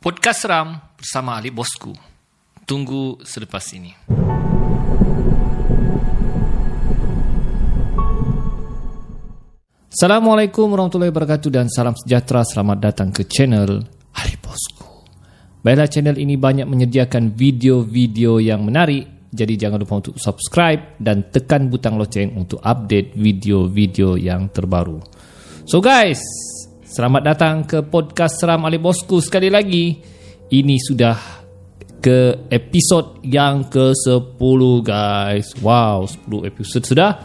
Podcast Seram bersama Ali Bosku. Tunggu selepas ini. Assalamualaikum warahmatullahi wabarakatuh dan salam sejahtera. Selamat datang ke channel Ali Bosku. Baiklah channel ini banyak menyediakan video-video yang menarik. Jadi jangan lupa untuk subscribe dan tekan butang loceng untuk update video-video yang terbaru. So guys, selamat datang ke podcast Seram Ali Bosku sekali lagi. Ini sudah ke episod yang ke-10 guys. Wow, 10 episod sudah.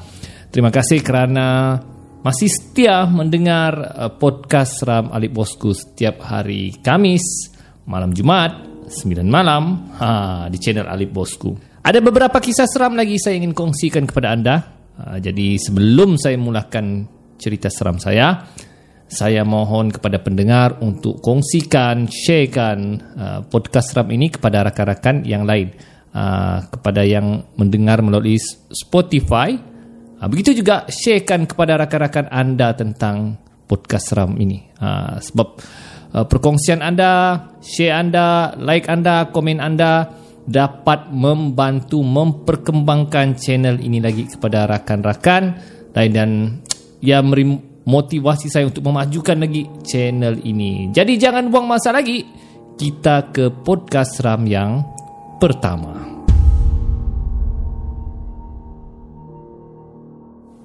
Terima kasih kerana masih setia mendengar uh, podcast Seram Ali Bosku setiap hari Kamis, malam Jumaat, 9 malam ha, di channel Ali Bosku. Ada beberapa kisah seram lagi saya ingin kongsikan kepada anda. Ha, jadi sebelum saya mulakan cerita seram saya, saya mohon kepada pendengar untuk kongsikan, sharekan uh, podcast seram ini kepada rakan-rakan yang lain. Uh, kepada yang mendengar melalui Spotify, uh, begitu juga sharekan kepada rakan-rakan anda tentang podcast seram ini. Uh, sebab uh, perkongsian anda, share anda, like anda, komen anda dapat membantu memperkembangkan channel ini lagi kepada rakan-rakan lain dan ya meri motivasi saya untuk memajukan lagi channel ini. Jadi jangan buang masa lagi. Kita ke podcast seram yang pertama.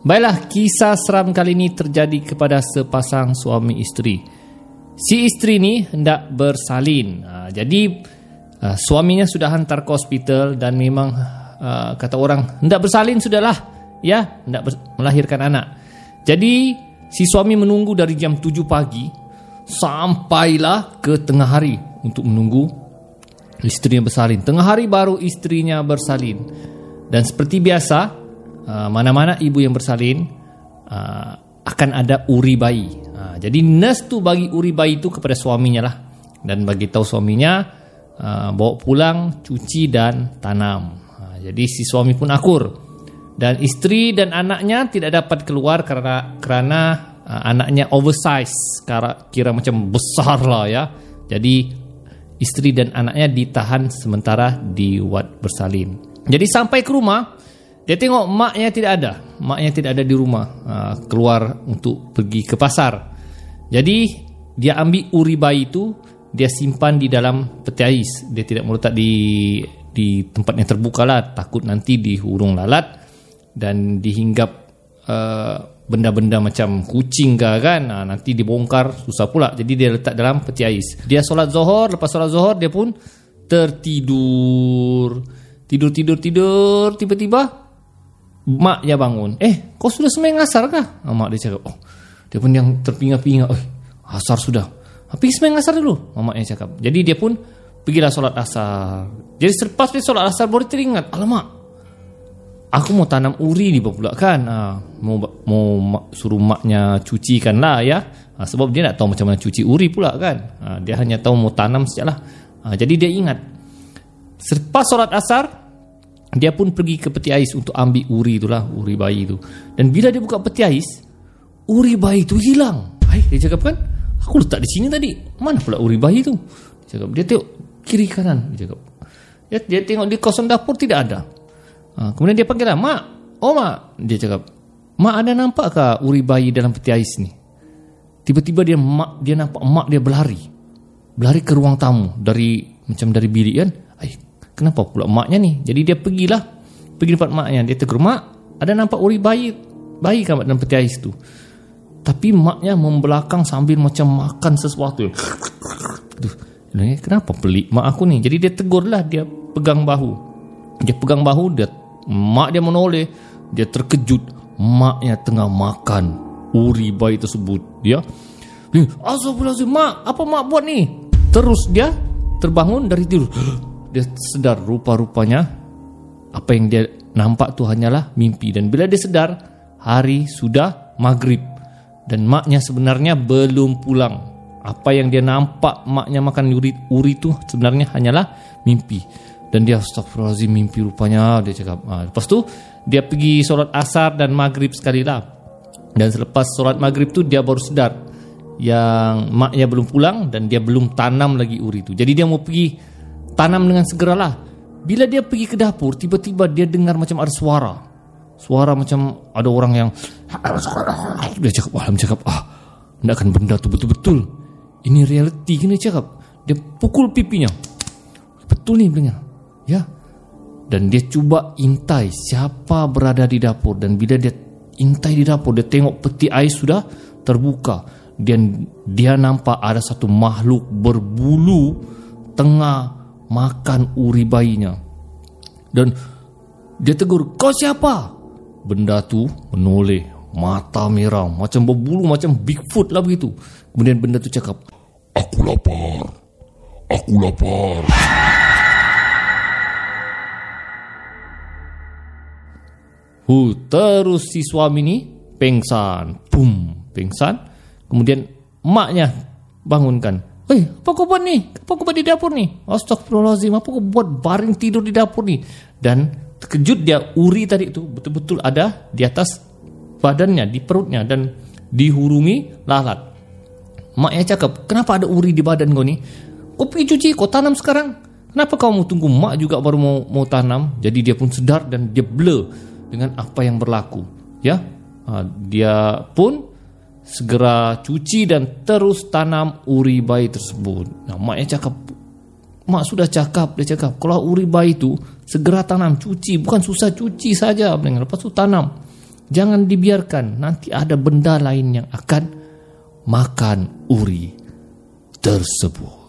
Baiklah, kisah seram kali ini terjadi kepada sepasang suami isteri. Si isteri ni hendak bersalin. Ha, jadi ha, suaminya sudah hantar ke hospital dan memang ha, kata orang hendak bersalin sudahlah, ya, hendak melahirkan anak. Jadi si suami menunggu dari jam 7 pagi sampailah ke tengah hari untuk menunggu istrinya bersalin. Tengah hari baru istrinya bersalin. Dan seperti biasa, uh, mana-mana ibu yang bersalin uh, akan ada uri bayi. Uh, jadi nurse tu bagi uri bayi itu kepada suaminya lah dan bagi tahu suaminya bawa pulang, cuci dan tanam. Jadi si suami pun akur dan isteri dan anaknya tidak dapat keluar kerana kerana uh, anaknya oversize. Kira, kira macam besar lah ya. Jadi isteri dan anaknya ditahan sementara di wad bersalin. Jadi sampai ke rumah dia tengok maknya tidak ada. Maknya tidak ada di rumah. Uh, keluar untuk pergi ke pasar. Jadi dia ambil uri bayi itu dia simpan di dalam peti ais. Dia tidak meletak di di tempat yang terbuka lah. Takut nanti di hurung lalat dan dihinggap uh, benda-benda macam kucing ke kan uh, nanti dibongkar susah pula. Jadi dia letak dalam peti ais. Dia solat zuhur lepas solat zuhur dia pun tertidur. Tidur tidur tidur tiba-tiba mak dia bangun. Eh kau sudah sembahyang asar kah? Uh, mak dia cakap oh. Dia pun yang terpinga-pinga oh asar sudah. Tapi sembahyang asar dulu. Mak dia cakap. Jadi dia pun pergilah solat asar. Jadi selepas dia solat asar baru teringat alamak aku mau tanam uri ni pula kan. Ha, mau mau suruh maknya cucikan lah ya. Ha, sebab dia nak tahu macam mana cuci uri pula kan. Ha, dia hanya tahu mau tanam sajalah ha, jadi dia ingat selepas solat asar dia pun pergi ke peti ais untuk ambil uri itulah uri bayi itu dan bila dia buka peti ais uri bayi itu hilang. Hai, dia cakap kan aku letak di sini tadi. Mana pula uri bayi itu dia cakap dia tengok kiri kanan. Dia cakap dia, dia tengok di kosong dapur tidak ada Ha, kemudian dia panggil lah, Mak, oh mak. Dia cakap, Mak ada nampak ke uri bayi dalam peti ais ni? Tiba-tiba dia mak dia nampak mak dia berlari. Berlari ke ruang tamu dari macam dari bilik kan. Ay, kenapa pula maknya ni? Jadi dia pergilah. Pergi tempat maknya. Dia tegur, Mak, ada nampak uri bayi bayi kan dalam peti ais tu? Tapi maknya membelakang sambil macam makan sesuatu. Aduh, kenapa pelik mak aku ni? Jadi dia tegurlah, dia pegang bahu. Dia pegang bahu, dia Mak dia menoleh Dia terkejut. Maknya tengah makan Uri bayi tersebut Dia Astagfirullahaladzim Mak apa mak buat ni? Terus dia terbangun dari tidur. Dia sedar rupa-rupanya. Apa yang dia nampak tu hanyalah mimpi. Dan bila dia sedar Hari sudah maghrib. Dan maknya sebenarnya belum pulang. Apa yang dia nampak maknya makan uri, uri tu sebenarnya hanyalah mimpi dan dia astagfirullahaladzim mimpi rupanya dia cakap ha, lepas tu dia pergi solat asar dan maghrib sekali lah dan selepas solat maghrib tu dia baru sedar yang maknya belum pulang dan dia belum tanam lagi uri itu. Jadi dia mau pergi tanam dengan segeralah. Bila dia pergi ke dapur, tiba-tiba dia dengar macam ada suara. Suara macam ada orang yang dia cakap, wah, cakap, ah, hendakkan benda tu betul-betul. Ini realiti kena cakap. Dia pukul pipinya. Betul ni bilangnya. Ya. Dan dia cuba intai siapa berada di dapur dan bila dia intai di dapur dia tengok peti air sudah terbuka dan dia nampak ada satu makhluk berbulu tengah makan uri bayinya. Dan dia tegur, kau siapa? Benda tu menoleh, mata merah, macam berbulu, macam Bigfoot lah begitu. Kemudian benda tu cakap, Aku lapar. Aku lapar. Hu, terus si suami ni pengsan. Pum, pengsan. Kemudian maknya bangunkan. Eh, apa kau buat ni? Apa kau buat di dapur ni? Astagfirullahaladzim, apa kau buat baring tidur di dapur ni? Dan terkejut dia, uri tadi itu betul-betul ada di atas badannya, di perutnya dan dihurungi lalat. Maknya cakap, kenapa ada uri di badan kau ni? Kau pergi cuci, kau tanam sekarang. Kenapa kau mau tunggu mak juga baru mau mau tanam? Jadi dia pun sedar dan dia blur dengan apa yang berlaku. Ya, dia pun segera cuci dan terus tanam uri bayi tersebut. Nah, maknya cakap, mak sudah cakap, dia cakap, kalau uri bayi itu segera tanam, cuci, bukan susah cuci saja, lepas itu tanam. Jangan dibiarkan, nanti ada benda lain yang akan makan uri tersebut.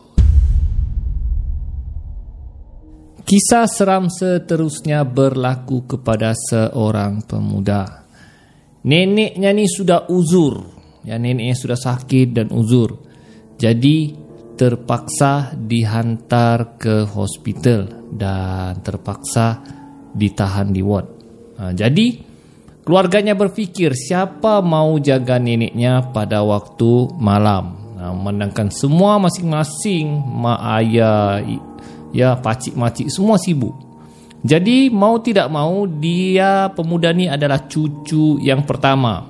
Kisah seram seterusnya berlaku kepada seorang pemuda. Neneknya ni sudah uzur Ya neneknya sudah sakit dan uzur. Jadi terpaksa dihantar ke hospital dan terpaksa ditahan di ward. Ha, jadi keluarganya berfikir siapa mau jaga neneknya pada waktu malam. Ha, memandangkan semua masing-masing mak ayah ya pacik-macik semua sibuk. Jadi mau tidak mau dia pemuda ni adalah cucu yang pertama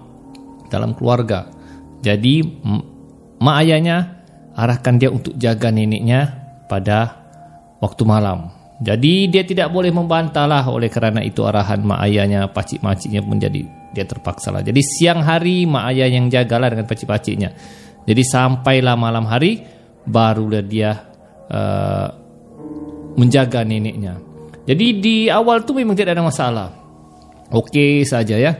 dalam keluarga. Jadi mak ayahnya arahkan dia untuk jaga neneknya pada waktu malam. Jadi dia tidak boleh membantahlah oleh kerana itu arahan mak ayahnya, pacik-maciknya pun jadi dia terpaksa lah. Jadi siang hari mak ayah yang jagalah dengan pacik-paciknya. Jadi sampailah malam hari barulah dia uh, menjaga neneknya. Jadi di awal tu memang tidak ada masalah. Okey saja ya.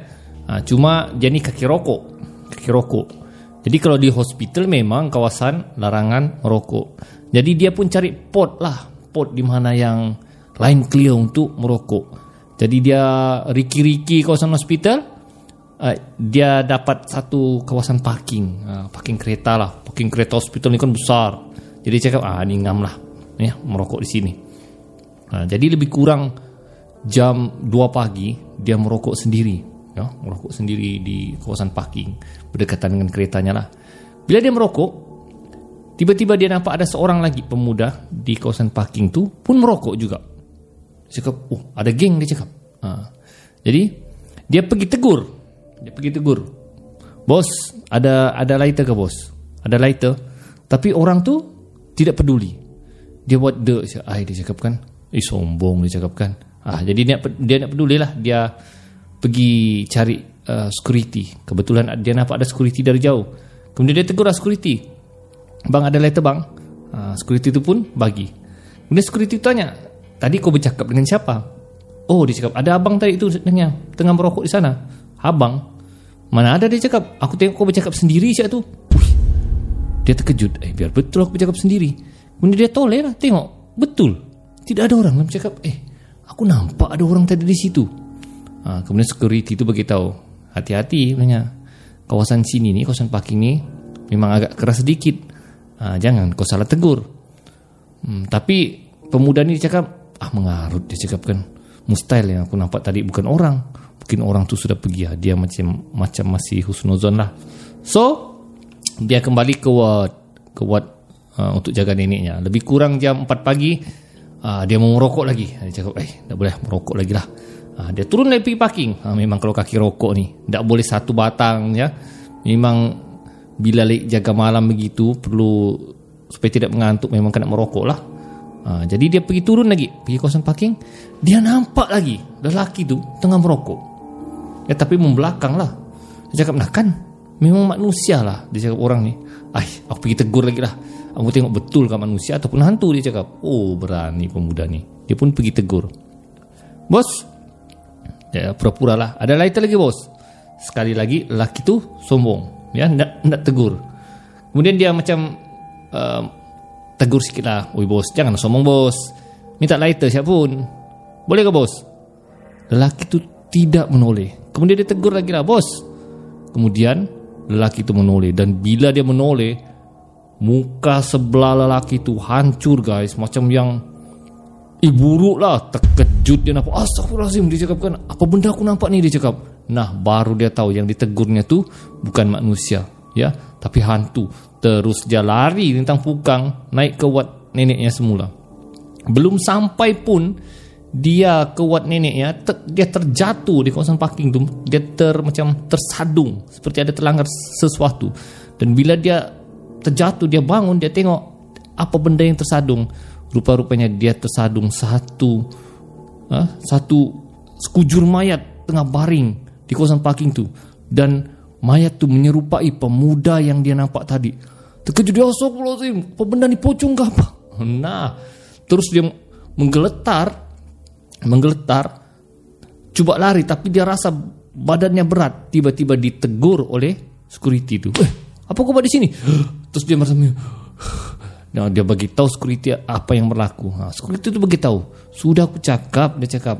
Ha, cuma dia ni kaki rokok. Kaki rokok. Jadi kalau di hospital memang kawasan larangan merokok. Jadi dia pun cari pot lah, pot di mana yang lain clear untuk merokok. Jadi dia riki-riki kawasan hospital, uh, dia dapat satu kawasan parking, uh, parking kereta lah. Parking kereta hospital ni kan besar. Jadi cakap, ah ni ngam lah, ya, merokok di sini. Uh, jadi lebih kurang jam 2 pagi dia merokok sendiri ya, merokok sendiri di kawasan parking berdekatan dengan keretanya lah. Bila dia merokok, tiba-tiba dia nampak ada seorang lagi pemuda di kawasan parking tu pun merokok juga. Cakap, oh ada geng dia cakap. Ha. Jadi dia pergi tegur, dia pergi tegur, bos ada ada lighter ke bos? Ada lighter, tapi orang tu tidak peduli. Dia buat de, dia cakap kan, eh sombong dia cakap kan. Ah, jadi dia dia nak pedulilah dia pergi cari uh, security. Kebetulan dia nampak ada security dari jauh. Kemudian dia tegur lah security. Bang ada letter bang. Uh, security tu pun bagi. Kemudian security tanya, tadi kau bercakap dengan siapa? Oh dia cakap, ada abang tadi itu tengah, tengah merokok di sana. Abang? Mana ada dia cakap, aku tengok kau bercakap sendiri siap tu. Dia terkejut, eh biar betul aku bercakap sendiri. Kemudian dia toleh lah, tengok. Betul. Tidak ada orang. Dia cakap, eh aku nampak ada orang tadi di situ. Ha, kemudian security tu beritahu hati-hati sebenarnya kawasan sini ni kawasan parking ni memang agak keras sedikit. Ha, jangan kau salah tegur. Hmm, tapi pemuda ni cakap ah mengarut dia cakap kan mustahil yang aku nampak tadi bukan orang. Mungkin orang tu sudah pergi ya. Dia macam macam masih husnuzon lah. So dia kembali ke ward ke ward uh, untuk jaga neneknya. Lebih kurang jam 4 pagi uh, dia mau merokok lagi. Dia cakap eh tak boleh merokok lagi lah. Ha, dia turun lagi pergi parking. Ha, memang kalau kaki rokok ni, tak boleh satu batang ya. Memang bila lagi jaga malam begitu perlu supaya tidak mengantuk memang kena merokok lah. Ha, jadi dia pergi turun lagi, pergi kawasan parking, dia nampak lagi lelaki tu tengah merokok. Ya tapi membelakang lah. Dia cakap, nah kan memang manusia lah. Dia cakap orang ni. Ay, aku pergi tegur lagi lah. Aku tengok betul kan manusia ataupun hantu dia cakap. Oh berani pemuda ni. Dia pun pergi tegur. Bos, ya pura-pura lah. Ada lighter lagi bos. Sekali lagi lelaki tu sombong. Ya, nak, nak tegur. Kemudian dia macam uh, tegur sikit lah. Oi bos, jangan sombong bos. Minta lighter siap pun. Boleh ke bos? Lelaki tu tidak menoleh. Kemudian dia tegur lagi lah, bos. Kemudian lelaki itu menoleh. Dan bila dia menoleh, muka sebelah lelaki itu hancur guys. Macam yang, eh buruk lah. Terkejut dia nampak. Astagfirullahaladzim dia cakap kan. Apa benda aku nampak ni dia cakap. Nah baru dia tahu yang ditegurnya tu bukan manusia. ya, Tapi hantu. Terus dia lari tentang pukang naik ke wat neneknya semula. Belum sampai pun dia kuat nenek ya ter, dia terjatuh di kawasan parking tu dia ter macam tersadung seperti ada terlanggar sesuatu dan bila dia terjatuh dia bangun dia tengok apa benda yang tersadung. Rupa-rupanya dia tersadung satu ha, satu sekujur mayat tengah baring di kawasan parking tu. Dan mayat tu menyerupai pemuda yang dia nampak tadi. Terkejut dia astagfirullahalazim apa benda ni? Pocong ke apa? Nah terus dia menggeletar menggeletar cuba lari tapi dia rasa badannya berat. Tiba-tiba ditegur oleh security itu eh apa kau buat di sini? Terus dia merasa nah, dia bagi tahu security apa yang berlaku. Ha, security itu bagi tahu. Sudah aku cakap dia cakap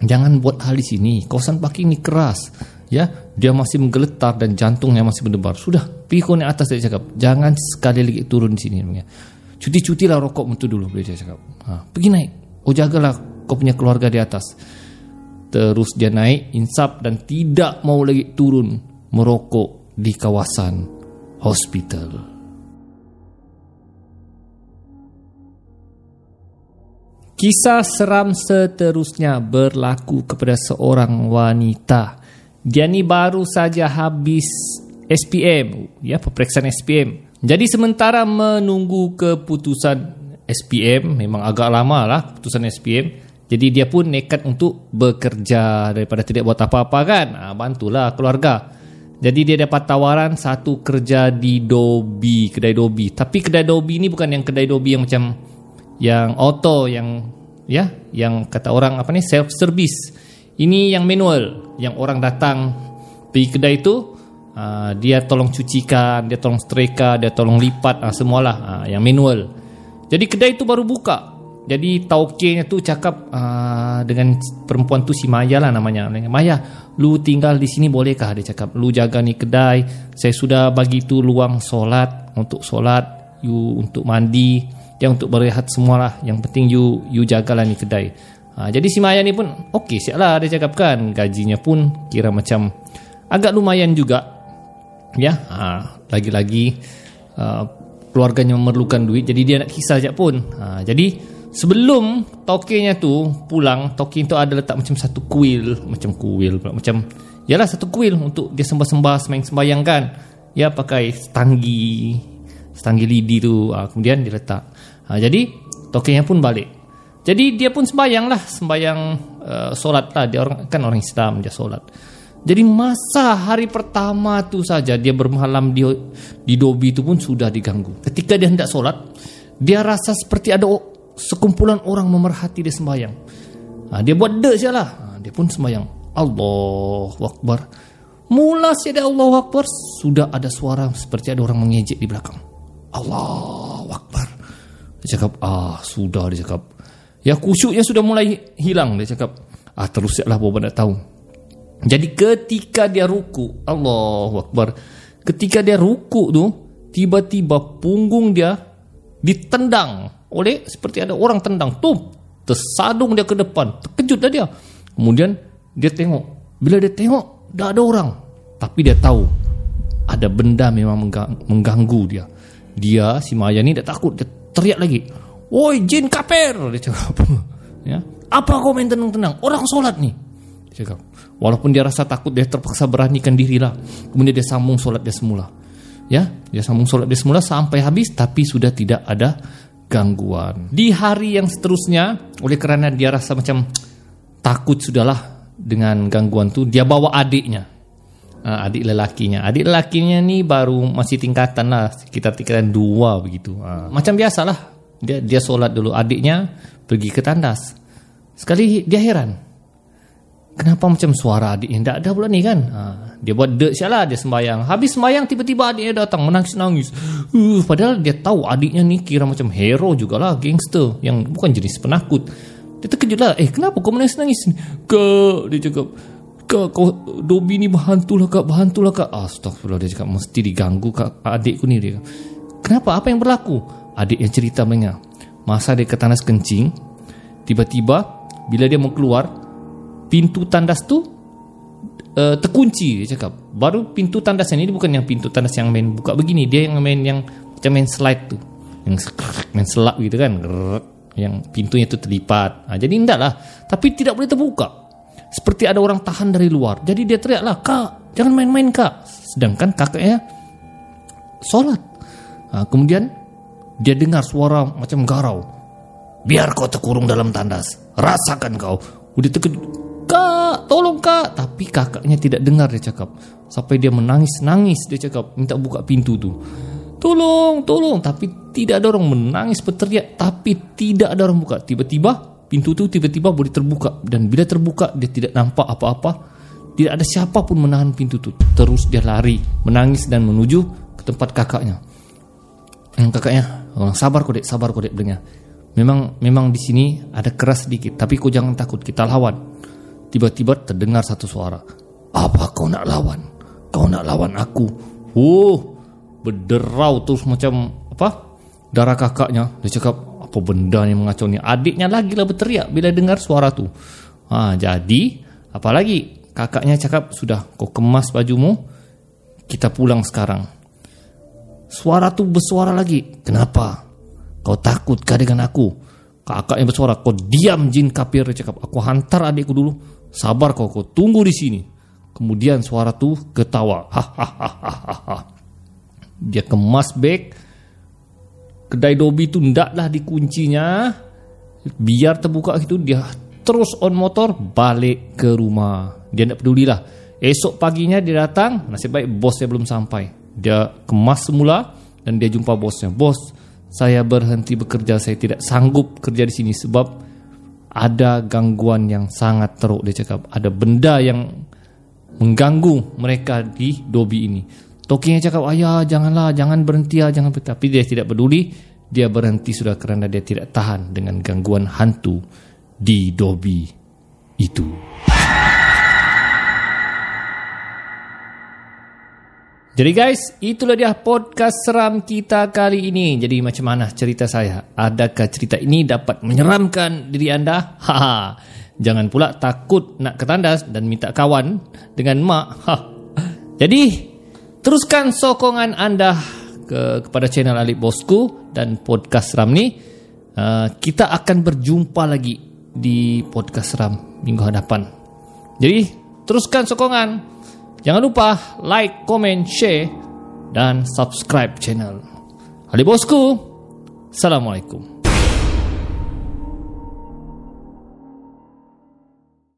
jangan buat hal di sini. Kawasan parking ini keras. Ya dia masih menggeletar dan jantungnya masih berdebar sudah pergi kau atas dia cakap jangan sekali lagi turun di sini. Cuti-cutilah rokok untuk dulu dia cakap. Ha, pergi naik. Oh jagalah kau punya keluarga di atas. Terus dia naik, insap dan tidak mau lagi turun merokok di kawasan hospital. Kisah seram seterusnya berlaku kepada seorang wanita. Dia ni baru saja habis SPM, ya peperiksaan SPM. Jadi sementara menunggu keputusan SPM, memang agak lama lah keputusan SPM. Jadi dia pun nekat untuk bekerja daripada tidak buat apa-apa kan. Ha, bantulah keluarga. Jadi dia dapat tawaran satu kerja di Dobi, kedai Dobi. Tapi kedai Dobi ni bukan yang kedai Dobi yang macam yang auto yang ya, yang kata orang apa ni self service. Ini yang manual, yang orang datang pergi kedai itu uh, dia tolong cucikan, dia tolong setrika, dia tolong lipat uh, semualah uh, yang manual. Jadi kedai itu baru buka jadi tauke tu cakap uh, dengan perempuan tu si Maya lah namanya. Maya, lu tinggal di sini bolehkah? Dia cakap, lu jaga ni kedai. Saya sudah bagi tu luang solat untuk solat, you untuk mandi, yang untuk berehat semualah. Yang penting you you jagalah ni kedai. Uh, jadi si Maya ni pun okey siap lah dia cakap kan. Gajinya pun kira macam agak lumayan juga. Ya, uh, lagi-lagi uh, keluarganya memerlukan duit. Jadi dia nak kisah sekejap pun. Uh, jadi Sebelum tokenya tu pulang, toki tu ada letak macam satu kuil, macam kuil pula, macam yalah satu kuil untuk dia sembah-sembah sembahyang sembahyang kan. Ya pakai setanggi, setanggi lidi tu, ha, kemudian dia letak. Ha, jadi tokenya pun balik. Jadi dia pun sembahyang lah, sembahyang uh, solat lah. Dia orang kan orang Islam dia solat. Jadi masa hari pertama tu saja dia bermalam di di dobi itu pun sudah diganggu. Ketika dia hendak solat, dia rasa seperti ada sekumpulan orang memerhati dia sembahyang. Ha, dia buat dek saja lah. Ha, dia pun sembahyang. Allahu Akbar. Mula siada Allahu Akbar, sudah ada suara seperti ada orang mengejek di belakang. Allahu Akbar. Dia cakap, ah sudah dia cakap. Ya kusyuknya sudah mulai hilang dia cakap. Ah terus lah bawa nak tahu. Jadi ketika dia ruku, Allahu Akbar. Ketika dia ruku tu, tiba-tiba punggung dia ditendang oleh seperti ada orang tendang tuh tersadung dia ke depan terkejutlah dia. Kemudian dia tengok bila dia tengok dah ada orang. Tapi dia tahu ada benda memang mengganggu dia. Dia si Maya ni dah takut dia teriak lagi. Woi jin kaper dia cakap ya. Apa kau main tenang-tenang orang solat ni. Dia cakap. Walaupun dia rasa takut dia terpaksa beranikan diri lah kemudian dia sambung solat dia semula Ya, dia sambung solat dia semula sampai habis tapi sudah tidak ada gangguan. Di hari yang seterusnya, oleh kerana dia rasa macam takut sudahlah dengan gangguan tu, dia bawa adiknya. Uh, adik lelakinya. Adik lelakinya ni baru masih tingkatan lah, sekitar tingkatan dua begitu. Uh, macam biasalah, dia dia solat dulu. Adiknya pergi ke tandas. Sekali dia heran. Kenapa macam suara adik yang tak ada pula ni kan? Ha, dia buat dek siap lah, dia sembayang. Habis sembayang, tiba-tiba adiknya datang menangis-nangis. Uh, padahal dia tahu adiknya ni kira macam hero jugalah, gangster. Yang bukan jenis penakut. Dia terkejut lah, eh kenapa kau menangis-nangis? Kak, dia cakap, Kak, kau Dobby ni berhantulah kak, berhantulah kak. Astaghfirullah, dia cakap, mesti diganggu kak adikku ni. Dia. Kenapa? Apa yang berlaku? Adik yang cerita mendengar. Masa dia ke tandas kencing, tiba-tiba, bila dia mau keluar, pintu tandas tu uh, terkunci dia cakap. Baru pintu tandas ini bukan yang pintu tandas yang main buka begini. Dia yang main yang macam main slide tu. Yang main selap gitu kan. Yang pintunya tu terlipat. Ha, jadi indah lah. Tapi tidak boleh terbuka. Seperti ada orang tahan dari luar. Jadi dia teriak lah kak jangan main-main kak. Sedangkan kakaknya solat. Ha, kemudian dia dengar suara macam garau. Biar kau terkurung dalam tandas. Rasakan kau. Udah terkejut Kak, tolong kak. Tapi kakaknya tidak dengar dia cakap. Sampai dia menangis-nangis dia cakap. Minta buka pintu tu. Tolong, tolong. Tapi tidak ada orang menangis berteriak. Tapi tidak ada orang buka. Tiba-tiba pintu tu tiba-tiba boleh terbuka. Dan bila terbuka dia tidak nampak apa-apa. Tidak ada siapa pun menahan pintu tu. Terus dia lari. Menangis dan menuju ke tempat kakaknya. Yang kakaknya, oh, sabar kau dek, sabar kau dek. Memang memang di sini ada keras sedikit. Tapi kau jangan takut, kita lawan. Tiba-tiba terdengar satu suara. Apa kau nak lawan? Kau nak lawan aku? Oh, berderau terus macam apa? Darah kakaknya. Dia cakap, apa benda ni mengacau ni? Adiknya lagi lah berteriak bila dengar suara tu. Ha, jadi, apa lagi? Kakaknya cakap, sudah kau kemas bajumu, kita pulang sekarang. Suara tu bersuara lagi. Kenapa? Kau takutkah dengan aku? Kakak yang bersuara, kau diam jin kafir. Dia cakap, aku hantar adikku dulu. Sabar kau, tunggu di sini. Kemudian suara tu ketawa. Dia kemas beg. Kedai dobi tu ndaklah dikuncinya. Biar terbuka gitu dia terus on motor balik ke rumah. Dia tak pedulilah. Esok paginya dia datang, nasib baik bosnya belum sampai. Dia kemas semula dan dia jumpa bosnya. Bos, saya berhenti bekerja, saya tidak sanggup kerja di sini sebab ada gangguan yang sangat teruk dia cakap. Ada benda yang mengganggu mereka di dobi ini. Tokinya cakap ayah janganlah jangan berhenti ya jangan berhenti. Tapi dia tidak peduli. Dia berhenti sudah kerana dia tidak tahan dengan gangguan hantu di dobi itu Jadi guys, itulah dia podcast seram kita kali ini. Jadi macam mana cerita saya? Adakah cerita ini dapat menyeramkan diri anda? Haha. Jangan pula takut nak ketandas dan minta kawan dengan mak. Ha. Jadi, teruskan sokongan anda ke kepada channel Alip Bosku dan podcast seram ni. Uh, kita akan berjumpa lagi di podcast seram minggu hadapan. Jadi, teruskan sokongan. Jangan lupa like, komen, share dan subscribe channel. Ali Bosku. Assalamualaikum.